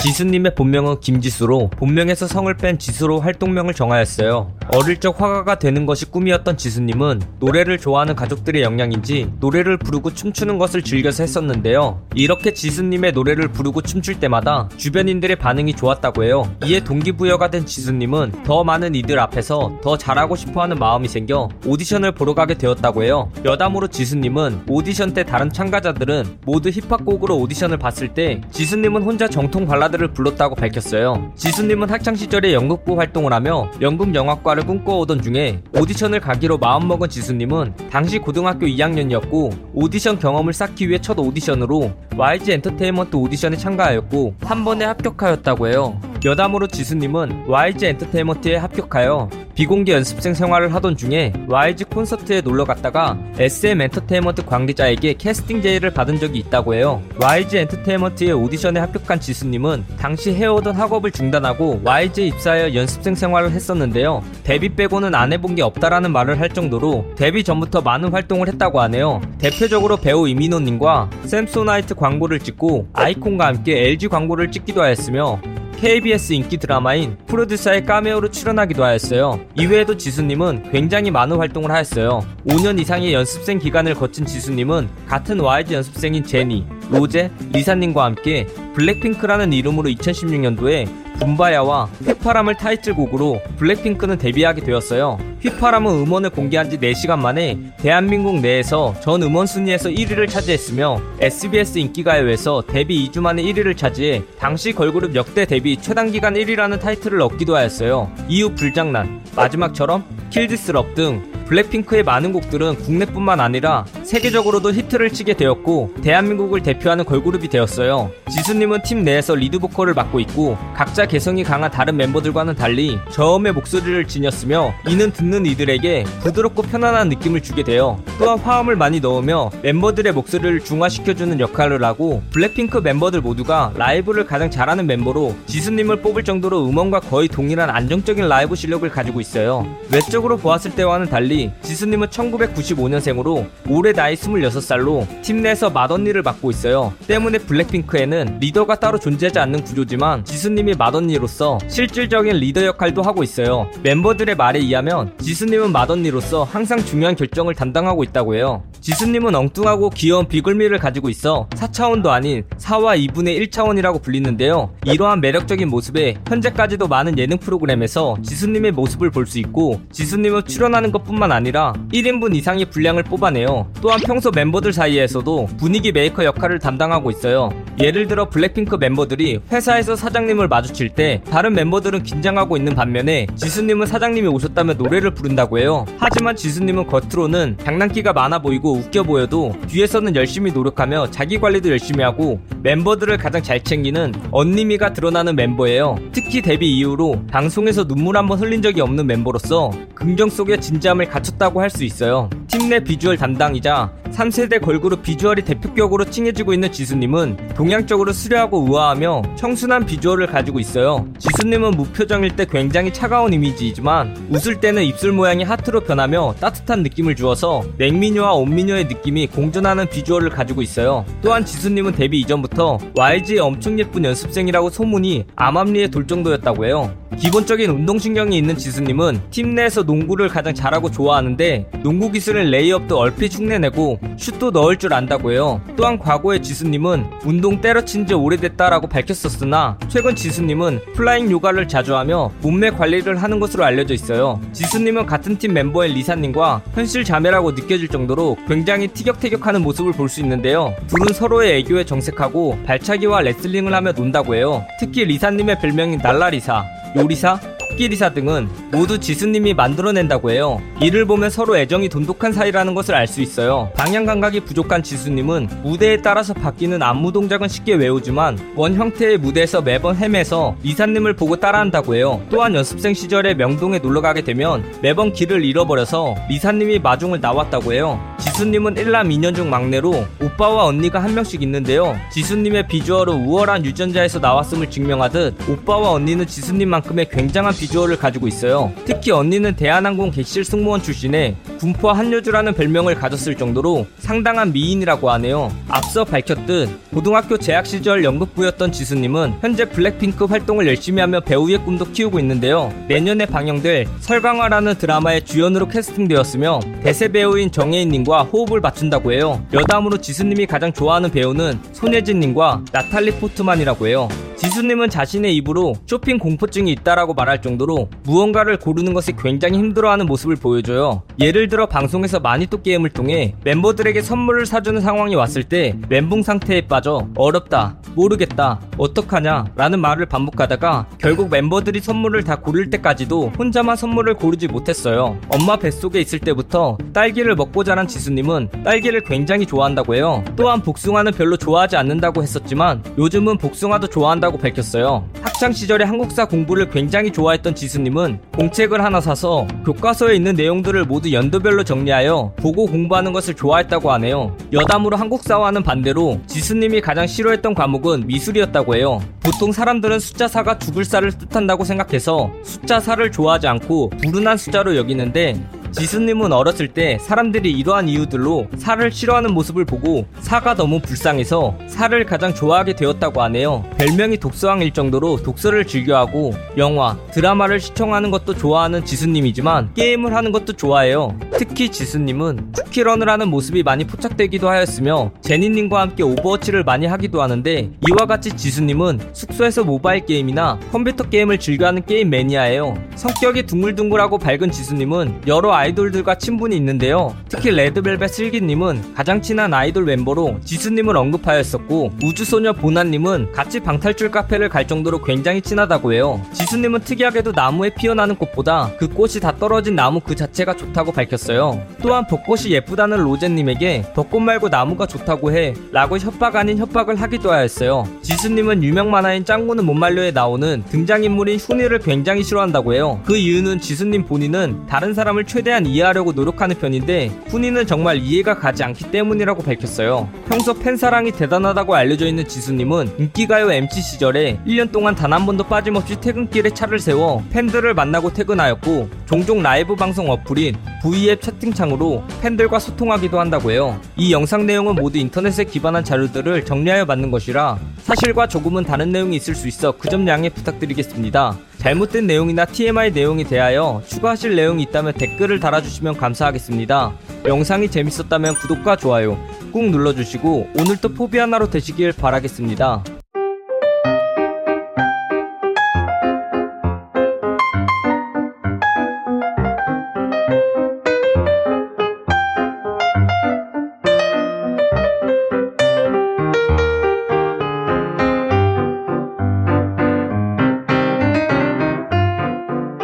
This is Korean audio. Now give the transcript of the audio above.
지수님의 본명은 김지수로 본명에서 성을 뺀 지수로 활동명을 정하였어요. 어릴 적 화가가 되는 것이 꿈이었던 지수님은 노래를 좋아하는 가족들의 영향인지 노래를 부르고 춤추는 것을 즐겨서 했었는데요. 이렇게 지수님의 노래를 부르고 춤출 때마다 주변인들의 반응이 좋았다고 해요. 이에 동기부여가 된 지수님은 더 많은 이들 앞에서 더 잘하고 싶어하는 마음이 생겨 오디션을 보러 가게 되었다고 해요. 여담으로 지수님은 오디션 때 다른 참가자들은 모두 힙합곡으로 오디션을 봤을 때 지수님은 혼자 정통 발라 발라드를 불렀다고 밝혔어요. 지수님은 학창시절에 연극부 활동을 하며 연극 영화과를 꿈꿔오던 중에 오디션을 가기로 마음먹은 지수님은 당시 고등학교 2학년이었고 오디션 경험을 쌓기 위해 첫 오디션으로 YG 엔터테인먼트 오디션에 참가하였고 한 번에 합격하였다고 해요. 여담으로 지수님은 YG 엔터테인먼트에 합격하여 비공개 연습생 생활을 하던 중에 YG 콘서트에 놀러 갔다가 SM 엔터테인먼트 관계자에게 캐스팅 제의를 받은 적이 있다고 해요. YG 엔터테인먼트의 오디션에 합격한 지수님은 당시 해오던 학업을 중단하고 YG에 입사하여 연습생 생활을 했었는데요. 데뷔 빼고는 안 해본 게 없다라는 말을 할 정도로 데뷔 전부터 많은 활동을 했다고 하네요. 대표적으로 배우 이민호님과 샘소나이트 광고를 찍고 아이콘과 함께 LG 광고를 찍기도 하였으며 KBS 인기 드라마인 프로듀서의 까메오로 출연하기도 하였어요. 이외에도 지수님은 굉장히 많은 활동을 하였어요. 5년 이상의 연습생 기간을 거친 지수님은 같은 YG 연습생인 제니, 로제, 리사님과 함께 블랙핑크라는 이름으로 2016년도에 붐바야와 휘파람을 타이틀곡으로 블랙핑크는 데뷔하게 되었어요. 휘파람은 음원을 공개한 지 4시간 만에 대한민국 내에서 전 음원 순위에서 1위를 차지했으며 SBS 인기가요에서 데뷔 2주 만에 1위를 차지해 당시 걸그룹 역대 데뷔 최단기간 1위라는 타이틀을 얻기도 하였어요. 이후 불장난, 마지막처럼 Kill This Love 등 블랙핑크의 많은 곡들은 국내뿐만 아니라 세계적으로도 히트를 치게 되었고 대한민국을 대표하는 걸그룹이 되었어요. 지수님은 팀 내에서 리드 보컬을 맡고 있고 각자 개성이 강한 다른 멤버들과는 달리 저음의 목소리를 지녔으며 이는 듣는 이들에게 부드럽고 편안한 느낌을 주게 돼요. 또한 화음을 많이 넣으며 멤버들의 목소리를 중화시켜주는 역할을 하고 블랙핑크 멤버들 모두가 라이브를 가장 잘하는 멤버로 지수님을 뽑을 정도로 음원과 거의 동일한 안정적인 라이브 실력을 가지고 있어요. 외적으로 보았을 때와는 달리 지수님은 1995년생으로 올해 나이 26살로 팀 내에서 맏언니를 맡고 있어요. 때문에 블랙핑크에는 리더가 따로 존재하지 않는 구조지만 지수님이 맏언니로서 실질적인 리더 역할도 하고 있어요. 멤버들의 말에 의하면 지수님은 맏언니로서 항상 중요한 결정을 담당하고 있다고 해요. 지수님은 엉뚱하고 귀여운 비글미를 가지고 있어 4차원도 아닌 4와 2분의 1차원이라고 불리는데요. 이러한 매력적인 모습에 현재까지도 많은 예능 프로그램에서 지수님의 모습을 볼 수 있고 지수님은 출연하는 것뿐만 아니라 1인분 이상의 분량을 뽑아내요. 또한 평소 멤버들 사이에서도 분위기 메이커 역할을 담당하고 있어요. 예를 들어 블랙핑크 멤버들이 회사에서 사장님을 마주칠 때 다른 멤버들은 긴장하고 있는 반면에 지수님은 사장님이 오셨다면 노래를 부른다고 해요. 하지만 지수님은 겉으로는 장난기가 많아 보이고 웃겨 보여도 뒤에서는 열심히 노력하며 자기 관리도 열심히 하고 멤버들을 가장 잘 챙기는 언니미가 드러나는 멤버예요. 특히 데뷔 이후로 방송에서 눈물 한 번 흘린 적이 없는 멤버로서 긍정 속에 진지함을 갖췄다고 할 수 있어요. 팀 내 비주얼 담당이자 3세대 걸그룹 비주얼이 대표격으로 칭해지고 있는 지수님은 동양적으로 수려하고 우아하며 청순한 비주얼을 가지고 있어요. 지수님은 무표정일 때 굉장히 차가운 이미지이지만 웃을 때는 입술 모양이 하트로 변하며 따뜻한 느낌을 주어서 냉미녀와 온미녀의 느낌이 공존하는 비주얼을 가지고 있어요. 또한 지수님은 데뷔 이전부터 YG의 엄청 예쁜 연습생이라고 소문이 암암리에 돌 정도였다고 해요. 기본적인 운동신경이 있는 지수님은 팀 내에서 농구를 가장 잘하고 좋아하는데 농구 기술은 레이업도 얼핏 흉내내고 슛도 넣을 줄 안다고 해요. 또한 과거에 지수님은 운동 때려친 지 오래됐다라고 밝혔었으나 최근 지수님은 flying 요가를 자주 하며 몸매 관리를 하는 것으로 알려져 있어요. 지수님은 같은 팀 멤버인 리사님과 현실 자매라고 느껴질 정도로 굉장히 티격태격하는 모습을 볼 수 있는데요. 둘은 서로의 애교에 정색하고 발차기와 레슬링을 하며 논다고 해요. 특히 리사님의 별명인 날라리사, 요리사, 토끼리사 등은 모두 지수님이 만들어낸다고 해요. 이를 보면 서로 애정이 돈독한 사이라는 것을 알 수 있어요. 방향 감각이 부족한 지수님은 무대에 따라서 바뀌는 안무 동작은 쉽게 외우지만 원 형태의 무대에서 매번 헤매서 리사님을 보고 따라한다고 해요. 또한 연습생 시절에 명동에 놀러가게 되면 매번 길을 잃어버려서 리사님이 마중을 나왔다고 해요. 지수님은 1남 2년 중 막내로 오빠와 언니가 한 명씩 있는데요. 지수님의 비주얼은 우월한 유전자에서 나왔음을 증명하듯 오빠와 언니는 지수님만큼의 굉장한 비주얼을 가지고 있어요. 특히 언니는 대한항공 객실 승무원 출신에 군포 한여주라는 별명을 가졌을 정도로 상당한 미인이라고 하네요. 앞서 밝혔듯 고등학교 재학 시절 연극부였던 지수님은 현재 블랙핑크 활동을 열심히 하며 배우의 꿈도 키우고 있는데요. 내년에 방영될 설강화라는 드라마의 주연으로 캐스팅되었으며 대세 배우인 정해인님과 호흡을 맞춘다고 해요. 여담으로 지수님이 가장 좋아하는 배우는 손예진님과 나탈리 포트만이라고 해요. 지수님은 자신의 입으로 쇼핑 공포증이 있다라고 말할 정도로 무언가를 고르는 것이 굉장히 힘들어하는 모습을 보여줘요. 예를 들어 방송에서 마니또 게임을 통해 멤버들에게 선물을 사주는 상황이 왔을 때 멘붕 상태에 빠져 어렵다, 모르겠다, 어떡하냐 라는 말을 반복하다가 결국 멤버들이 선물을 다 고를 때까지도 혼자만 선물을 고르지 못했어요. 엄마 뱃속에 있을 때부터 딸기를 먹고 자란 지수님은 딸기를 굉장히 좋아한다고 해요. 또한 복숭아는 별로 좋아하지 않는다고 했었지만 요즘은 복숭아도 좋아한다고 밝혔어요. 학창 시절에 한국사 공부를 굉장히 좋아했던 지수님은 공책을 하나 사서 교과서에 있는 내용들을 모두 연도별로 정리하여 보고 공부하는 것을 좋아했다고 하네요. 여담으로 한국사와는 반대로 지수님이 가장 싫어했던 과목은 미술이었다고 해요. 보통 사람들은 숫자 4가 죽을 사를 뜻한다고 생각해서 숫자 4를 좋아하지 않고 불운한 숫자로 여기는데 지수님은 어렸을 때 사람들이 이러한 이유들로 사를 싫어하는 모습을 보고 사가 너무 불쌍해서 사를 가장 좋아하게 되었다고 하네요. 별명이 독서왕일 정도로 독서를 즐겨하고 영화, 드라마를 시청하는 것도 좋아하는 지수님이지만 게임을 하는 것도 좋아해요. 특히 지수님은 쿠키런을 하는 모습이 많이 포착되기도 하였으며 제니님과 함께 오버워치를 많이 하기도 하는데 이와 같이 지수님은 숙소에서 모바일 게임이나 컴퓨터 게임을 즐겨하는 게임 매니아예요. 성격이 둥글둥글하고 밝은 지수님은 여러 아이돌들과 친분이 있는데요. 특히 레드벨벳 슬기님은 가장 친한 아이돌 멤버로 지수님을 언급하였었고 우주소녀 보나님은 같이 방탈출 카페를 갈 정도로 굉장히 친하다고 해요. 지수님은 특이하게도 나무에 피어나는 꽃보다 그 꽃이 다 떨어진 나무 그 자체가 좋다고 밝혔어요. 또한 벚꽃이 예쁘다는 로제님에게 벚꽃 말고 나무가 좋다고 해 라고 협박 아닌 협박을 하기도 하였어요. 지수님은 유명 만화인 짱구는 못 말려에 나오는 등장인물인 훈이를 굉장히 싫어한다고 해요. 그 이유는 지수님 본인은 다른 사람을 최대한 이해하려고 노력하는 편인데 훈이는 정말 이해가 가지 않기 때문이라고 밝혔어요. 평소 팬사랑이 대단하다고 알려져 있는 지수님은 인기가요 MC 시절에 1년 동안 단 한 번도 빠짐없이 퇴근길에 차를 세워 팬들을 만나고 퇴근하였고 종종 라이브 방송 어플인 V앱 채팅창으로 팬들과 소통하기도 한다고 해요. 이 영상 내용은 모두 인터넷에 기반한 자료들을 정리하여 만든 것이라 사실과 조금은 다른 내용이 있을 수 있어 그 점 양해 부탁드리겠습니다. 잘못된 내용이나 TMI 내용에 대하여 추가하실 내용이 있다면 댓글을 달아주시면 감사하겠습니다. 영상이 재밌었다면 구독과 좋아요 꾹 눌러주시고 오늘도 포비 하나로 되시길 바라겠습니다.